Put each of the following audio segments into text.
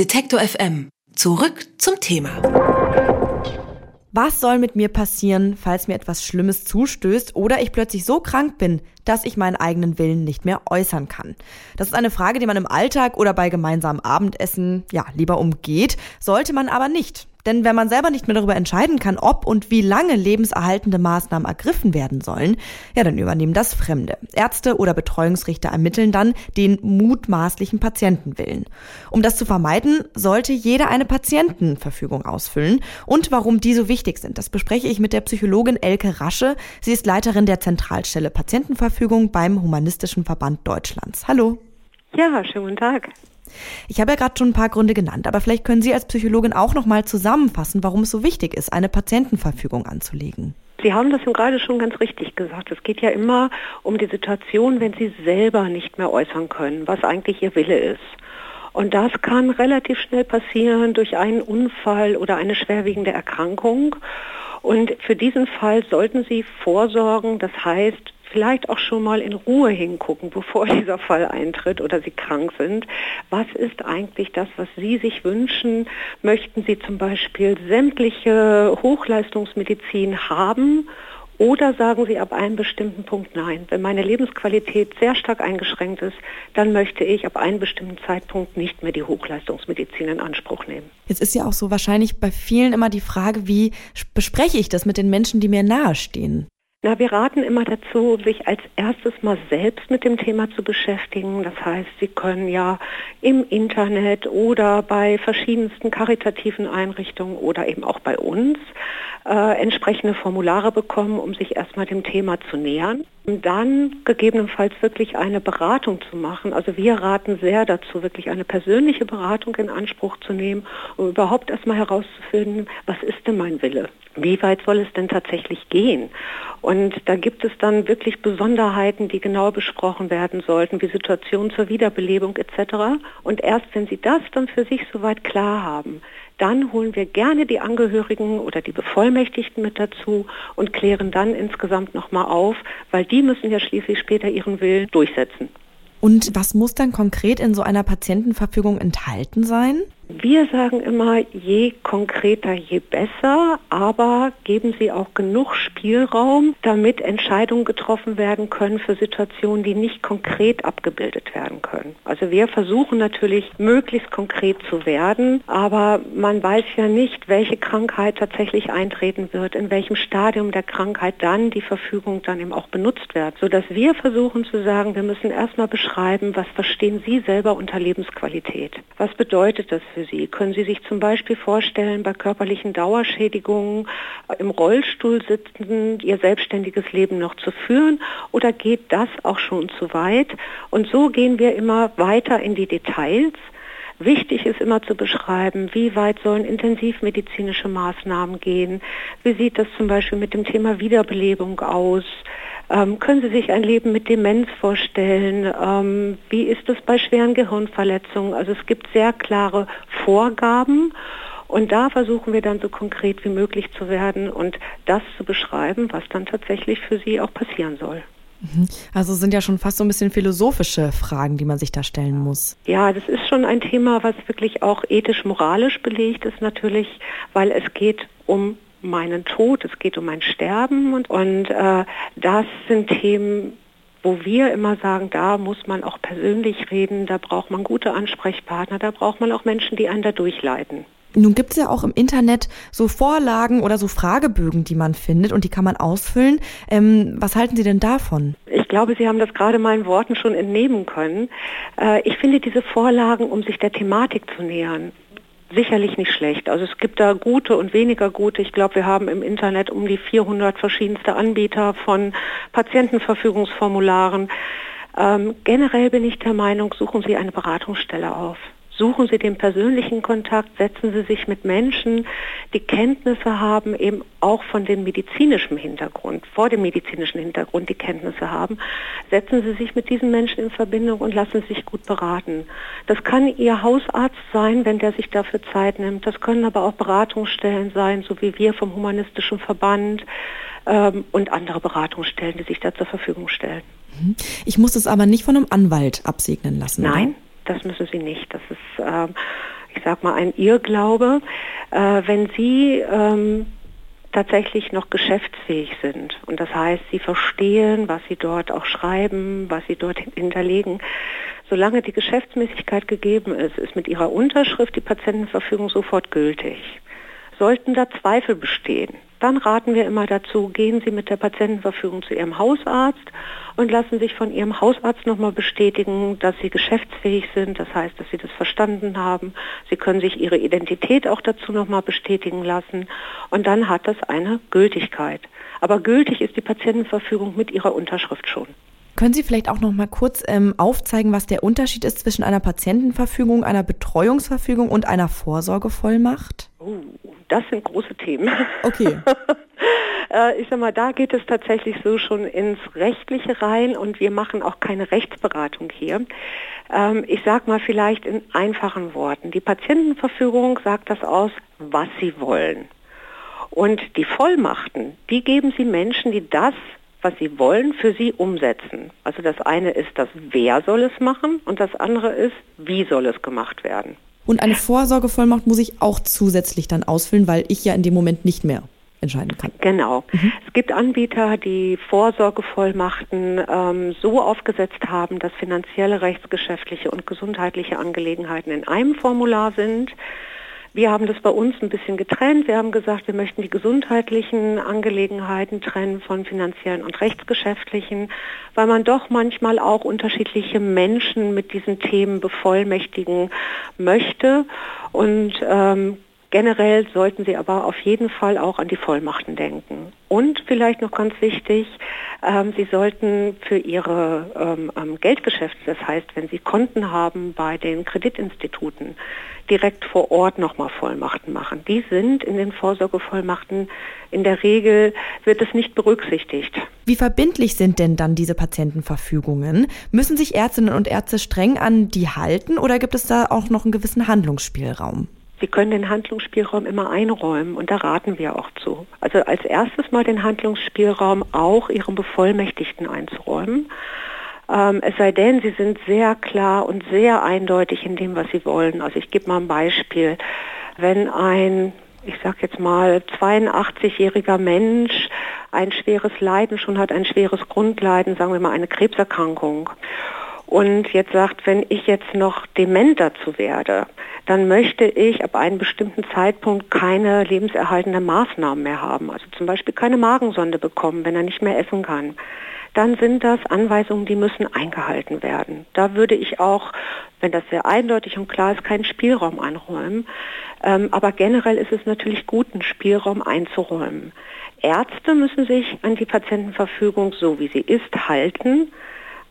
Detektor FM. Zurück zum Thema. Was soll mit mir passieren, falls mir etwas Schlimmes zustößt oder ich plötzlich so krank bin, dass ich meinen eigenen Willen nicht mehr äußern kann? Das ist eine Frage, die man im Alltag oder bei gemeinsamem Abendessen ja lieber umgeht, sollte man aber nicht. Denn wenn man selber nicht mehr darüber entscheiden kann, ob und wie lange lebenserhaltende Maßnahmen ergriffen werden sollen, ja, dann übernehmen das Fremde. Ärzte oder Betreuungsrichter ermitteln dann den mutmaßlichen Patientenwillen. Um das zu vermeiden, sollte jeder eine Patientenverfügung ausfüllen. Und warum die so wichtig sind, das bespreche ich mit der Psychologin Elke Rasche. Sie ist Leiterin der Zentralstelle Patientenverfügung beim Humanistischen Verband Deutschlands. Hallo. Ja, schönen guten Tag. Ich habe ja gerade schon ein paar Gründe genannt, aber vielleicht können Sie als Psychologin auch noch mal zusammenfassen, warum es so wichtig ist, eine Patientenverfügung anzulegen. Sie haben das gerade schon ganz richtig gesagt. Es geht ja immer um die Situation, wenn Sie selber nicht mehr äußern können, was eigentlich Ihr Wille ist. Und das kann relativ schnell passieren durch einen Unfall oder eine schwerwiegende Erkrankung. Und für diesen Fall sollten Sie vorsorgen, das heißt, vielleicht auch schon mal in Ruhe hingucken, bevor dieser Fall eintritt oder Sie krank sind. Was ist eigentlich das, was Sie sich wünschen? Möchten Sie zum Beispiel sämtliche Hochleistungsmedizin haben? Oder sagen Sie ab einem bestimmten Punkt nein. Wenn meine Lebensqualität sehr stark eingeschränkt ist, dann möchte ich ab einem bestimmten Zeitpunkt nicht mehr die Hochleistungsmedizin in Anspruch nehmen. Jetzt ist ja auch so wahrscheinlich bei vielen immer die Frage, wie bespreche ich das mit den Menschen, die mir nahestehen? Na, wir raten immer dazu, sich als erstes mal selbst mit dem Thema zu beschäftigen. Das heißt, Sie können ja im Internet oder bei verschiedensten karitativen Einrichtungen oder eben auch bei uns äh, entsprechende Formulare bekommen, um sich erstmal dem Thema zu nähern. Und dann gegebenenfalls wirklich eine Beratung zu machen. Also wir raten sehr dazu, wirklich eine persönliche Beratung in Anspruch zu nehmen, um überhaupt erstmal herauszufinden, was ist denn mein Wille? Wie weit soll es denn tatsächlich gehen? Und da gibt es dann wirklich Besonderheiten, die genau besprochen werden sollten, wie Situationen zur Wiederbelebung etc. Und erst wenn Sie das dann für sich soweit klar haben, dann holen wir gerne die Angehörigen oder die Bevollmächtigten mit dazu und klären dann insgesamt nochmal auf, weil die müssen ja schließlich später ihren Willen durchsetzen. Und was muss dann konkret in so einer Patientenverfügung enthalten sein? Wir sagen immer, je konkreter, je besser, aber geben Sie auch genug Spielraum, damit Entscheidungen getroffen werden können für Situationen, die nicht konkret abgebildet werden können. Also wir versuchen natürlich, möglichst konkret zu werden, aber man weiß ja nicht, welche Krankheit tatsächlich eintreten wird, in welchem Stadium der Krankheit dann die Verfügung dann eben auch benutzt wird, sodass wir versuchen zu sagen, wir müssen erstmal beschreiben, was verstehen Sie selber unter Lebensqualität? Was bedeutet das für für Sie? Können Sie sich zum Beispiel vorstellen, bei körperlichen Dauerschädigungen im Rollstuhl sitzend Ihr selbstständiges Leben noch zu führen oder geht das auch schon zu weit? Und so gehen wir immer weiter in die Details. Wichtig ist immer zu beschreiben, wie weit sollen intensivmedizinische Maßnahmen gehen. Wie sieht das zum Beispiel mit dem Thema Wiederbelebung aus? Ähm, können Sie sich ein Leben mit Demenz vorstellen? Ähm, wie ist es bei schweren Gehirnverletzungen? Also es gibt sehr klare Vorgaben. Und da versuchen wir dann so konkret wie möglich zu werden und das zu beschreiben, was dann tatsächlich für Sie auch passieren soll. Mhm. Also sind ja schon fast so ein bisschen philosophische Fragen, die man sich da stellen muss. Ja, das ist schon ein Thema, was wirklich auch ethisch-moralisch belegt ist natürlich, weil es geht um meinen Tod, es geht um mein Sterben und, und äh, das sind Themen, wo wir immer sagen, da muss man auch persönlich reden, da braucht man gute Ansprechpartner, da braucht man auch Menschen, die einen da durchleiten. Nun gibt es ja auch im Internet so Vorlagen oder so Fragebögen, die man findet und die kann man ausfüllen. Ähm, was halten Sie denn davon? Ich glaube, Sie haben das gerade meinen Worten schon entnehmen können. Äh, ich finde diese Vorlagen, um sich der Thematik zu nähern, sicherlich nicht schlecht. Also es gibt da gute und weniger gute. Ich glaube, wir haben im Internet um die 400 verschiedenste Anbieter von Patientenverfügungsformularen. Ähm, generell bin ich der Meinung, suchen Sie eine Beratungsstelle auf. Suchen Sie den persönlichen Kontakt, setzen Sie sich mit Menschen, die Kenntnisse haben, eben auch von dem medizinischen Hintergrund, vor dem medizinischen Hintergrund die Kenntnisse haben. Setzen Sie sich mit diesen Menschen in Verbindung und lassen Sie sich gut beraten. Das kann Ihr Hausarzt sein, wenn der sich dafür Zeit nimmt. Das können aber auch Beratungsstellen sein, so wie wir vom Humanistischen Verband ähm, und andere Beratungsstellen, die sich da zur Verfügung stellen. Mhm. Ich muss es aber nicht von einem Anwalt absegnen lassen. Nein. Oder? Das müssen Sie nicht. Das ist, ähm, ich sag mal, ein Irrglaube, äh, wenn Sie ähm, tatsächlich noch geschäftsfähig sind. Und das heißt, sie verstehen, was sie dort auch schreiben, was sie dort hinterlegen. Solange die Geschäftsmäßigkeit gegeben ist, ist mit ihrer Unterschrift die Patientenverfügung sofort gültig. Sollten da Zweifel bestehen, dann raten wir immer dazu, gehen Sie mit der Patientenverfügung zu Ihrem Hausarzt und lassen sich von Ihrem Hausarzt nochmal bestätigen, dass Sie geschäftsfähig sind, das heißt, dass Sie das verstanden haben. Sie können sich Ihre Identität auch dazu nochmal bestätigen lassen und dann hat das eine Gültigkeit. Aber gültig ist die Patientenverfügung mit Ihrer Unterschrift schon. Können Sie vielleicht auch noch mal kurz ähm, aufzeigen, was der Unterschied ist zwischen einer Patientenverfügung, einer Betreuungsverfügung und einer Vorsorgevollmacht? Oh, das sind große Themen. Okay. Äh, ich sag mal, da geht es tatsächlich so schon ins Rechtliche rein und wir machen auch keine Rechtsberatung hier. Ähm, ich sag mal vielleicht in einfachen Worten. Die Patientenverfügung sagt das aus, was sie wollen. Und die Vollmachten, die geben sie Menschen, die das was sie wollen, für sie umsetzen. Also das eine ist das, wer soll es machen und das andere ist, wie soll es gemacht werden. Und eine Vorsorgevollmacht muss ich auch zusätzlich dann ausfüllen, weil ich ja in dem Moment nicht mehr entscheiden kann. Genau. Mhm. Es gibt Anbieter, die Vorsorgevollmachten ähm, so aufgesetzt haben, dass finanzielle, rechtsgeschäftliche und gesundheitliche Angelegenheiten in einem Formular sind. Wir haben das bei uns ein bisschen getrennt. Wir haben gesagt, wir möchten die gesundheitlichen Angelegenheiten trennen von finanziellen und rechtsgeschäftlichen, weil man doch manchmal auch unterschiedliche Menschen mit diesen Themen bevollmächtigen möchte. Und ähm, Generell sollten Sie aber auf jeden Fall auch an die Vollmachten denken. Und vielleicht noch ganz wichtig, ähm, Sie sollten für Ihre ähm, Geldgeschäfte, das heißt, wenn Sie Konten haben bei den Kreditinstituten, direkt vor Ort nochmal Vollmachten machen. Die sind in den Vorsorgevollmachten in der Regel wird es nicht berücksichtigt. Wie verbindlich sind denn dann diese Patientenverfügungen? Müssen sich Ärztinnen und Ärzte streng an die halten oder gibt es da auch noch einen gewissen Handlungsspielraum? Sie können den Handlungsspielraum immer einräumen und da raten wir auch zu. Also als erstes mal den Handlungsspielraum auch Ihrem Bevollmächtigten einzuräumen. Ähm, es sei denn, Sie sind sehr klar und sehr eindeutig in dem, was Sie wollen. Also ich gebe mal ein Beispiel. Wenn ein, ich sage jetzt mal, 82-jähriger Mensch ein schweres Leiden schon hat, ein schweres Grundleiden, sagen wir mal eine Krebserkrankung, und jetzt sagt, wenn ich jetzt noch dement dazu werde, dann möchte ich ab einem bestimmten Zeitpunkt keine lebenserhaltende Maßnahmen mehr haben. Also zum Beispiel keine Magensonde bekommen, wenn er nicht mehr essen kann. Dann sind das Anweisungen, die müssen eingehalten werden. Da würde ich auch, wenn das sehr eindeutig und klar ist, keinen Spielraum einräumen. Ähm, aber generell ist es natürlich gut, einen Spielraum einzuräumen. Ärzte müssen sich an die Patientenverfügung, so wie sie ist, halten.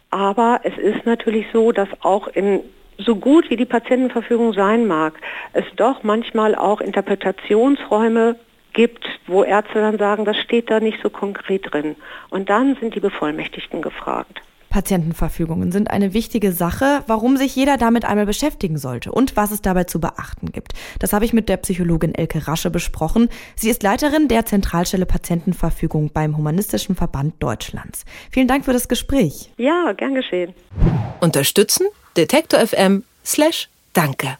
Aber es ist natürlich so, dass auch in so gut wie die Patientenverfügung sein mag, es doch manchmal auch Interpretationsräume gibt, wo Ärzte dann sagen, das steht da nicht so konkret drin. Und dann sind die Bevollmächtigten gefragt. Patientenverfügungen sind eine wichtige Sache, warum sich jeder damit einmal beschäftigen sollte und was es dabei zu beachten gibt. Das habe ich mit der Psychologin Elke Rasche besprochen. Sie ist Leiterin der Zentralstelle Patientenverfügung beim Humanistischen Verband Deutschlands. Vielen Dank für das Gespräch. Ja, gern geschehen. Unterstützen Detektor FM slash Danke.